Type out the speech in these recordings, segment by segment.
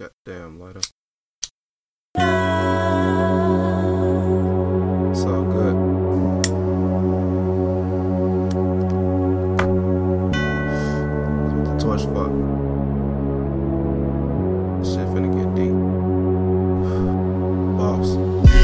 God damn, lighter. It's all good. What the torch. This shit finna get deep. Boss.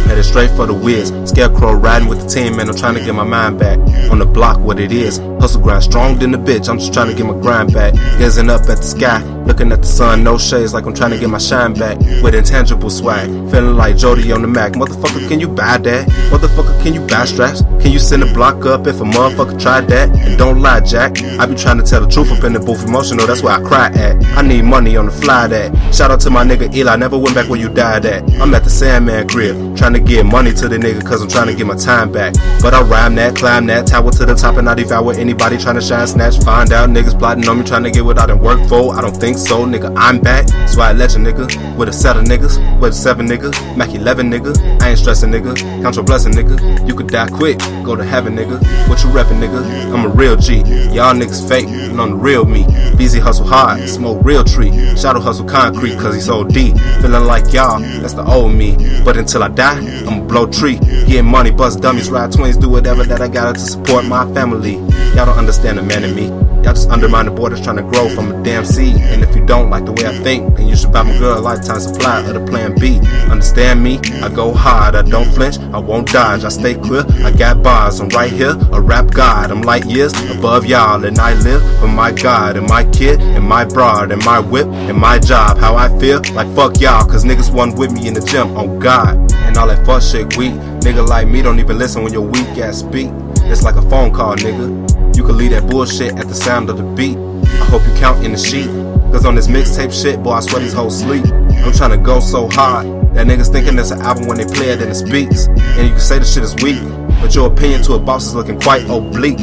Headed straight for the whiz. Scarecrow riding with the team, man. I'm trying to get my mind back. On the block, what it is. Hustle grind, strong than the bitch. I'm just trying to get my grind back. Gazing up at the sky, looking at the sun, no shades, like I'm trying to get my shine back. With intangible swag, feeling like Jody on the Mac. Motherfucker, can you buy that? Motherfucker, can you buy straps? Can you send a block up if a motherfucker tried that? And don't lie, Jack. I be trying to tell the truth up in the booth, emotional. That's where I cry at. I need money on the fly that. Shout out to my nigga Eli, never went back where you died at. I'm at the Sandman crib, trying to get money to the nigga, cause I'm trying to get my time back. But I rhyme that, climb that, tower to the top, and I devour anybody trying to shine, snatch, find out niggas plotting on me, trying to get what I done work for. I don't think so, nigga. I'm back. Swag legend, nigga. With a set of niggas, with a seven nigga, Mac 11 nigga. I ain't stressing, nigga. Count your blessing, nigga. You could die quick, go to heaven, nigga. What you reppin', nigga? I'm a real G. Y'all niggas fake, and I'm the real me. Beezy hustle hard, smoke real tree. Shadow hustle concrete, cause he so deep. Feeling like y'all, that's the old me. But until I die, I'ma blow tree. Getting money, bust dummies, ride twins, do whatever that I gotta to support my family. Y'all don't understand the man in me. Y'all just undermine the borders trying to grow from a damn seed. And if you don't like the way I think, then you should buy my girl a lifetime supply of the plan B. Understand me? I go hard, I don't flinch, I won't dodge, I stay clear. I got bars, I'm right here, a rap god. I'm light years above y'all, and I live for my God and my kid and my broad and my whip and my job. How I feel like fuck y'all, cause niggas wasn't with me in the gym, on God. And all that fuck shit weak. Nigga like me don't even listen when your weak ass speak. It's like a phone call, nigga. You can leave that bullshit at the sound of the beat. I hope you count in the sheet. Cause on this mixtape shit, boy, I swear these hoes sleep. I'm trying to go so hard that niggas thinking it's an album when they play it and it speaks. And you can say the shit is weak, but your opinion to a boss is looking quite oblique.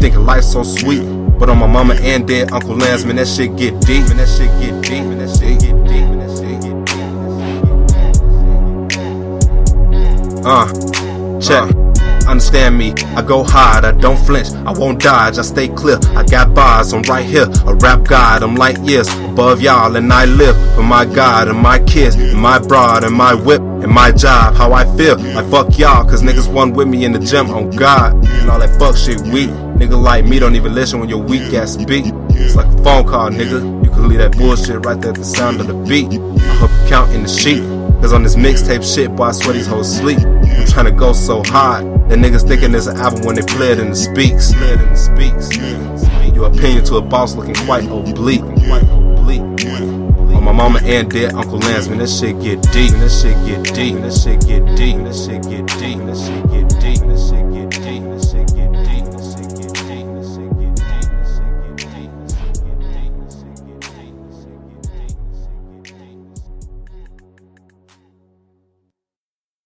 Thinking life's so sweet, but on my mama and dead Uncle Lance, man, that shit get deep, and that shit get deep, and that shit get deep, and that shit get deep. Uh, check. Understand me, I go hard, I don't flinch, I won't dodge, I stay clear. I got bars, I'm right here, a rap god, I'm light years above y'all, and I live for my God and my kids, and my broad, and my whip, and my job. How I feel, like fuck y'all, cause niggas one with me in the gym, on God, and all that fuck shit weak. Nigga like me don't even listen when your weak ass beat. It's like a phone call, nigga. You can leave that bullshit right there at the sound of the beat. I hope you count in the sheet. Cause on this mixtape shit, boy, I swear these hoes sleep. I'm trying to go so hard that niggas thinking it's an album when they play it speaks. It speaks. Your opinion to a boss looking quite oblique. Quite oblique. On my mama and dead Uncle Lance, man, that shit get deep. And that shit get deep. And that shit get deep. And that shit get deep. And that shit get deep. And that shit get deep.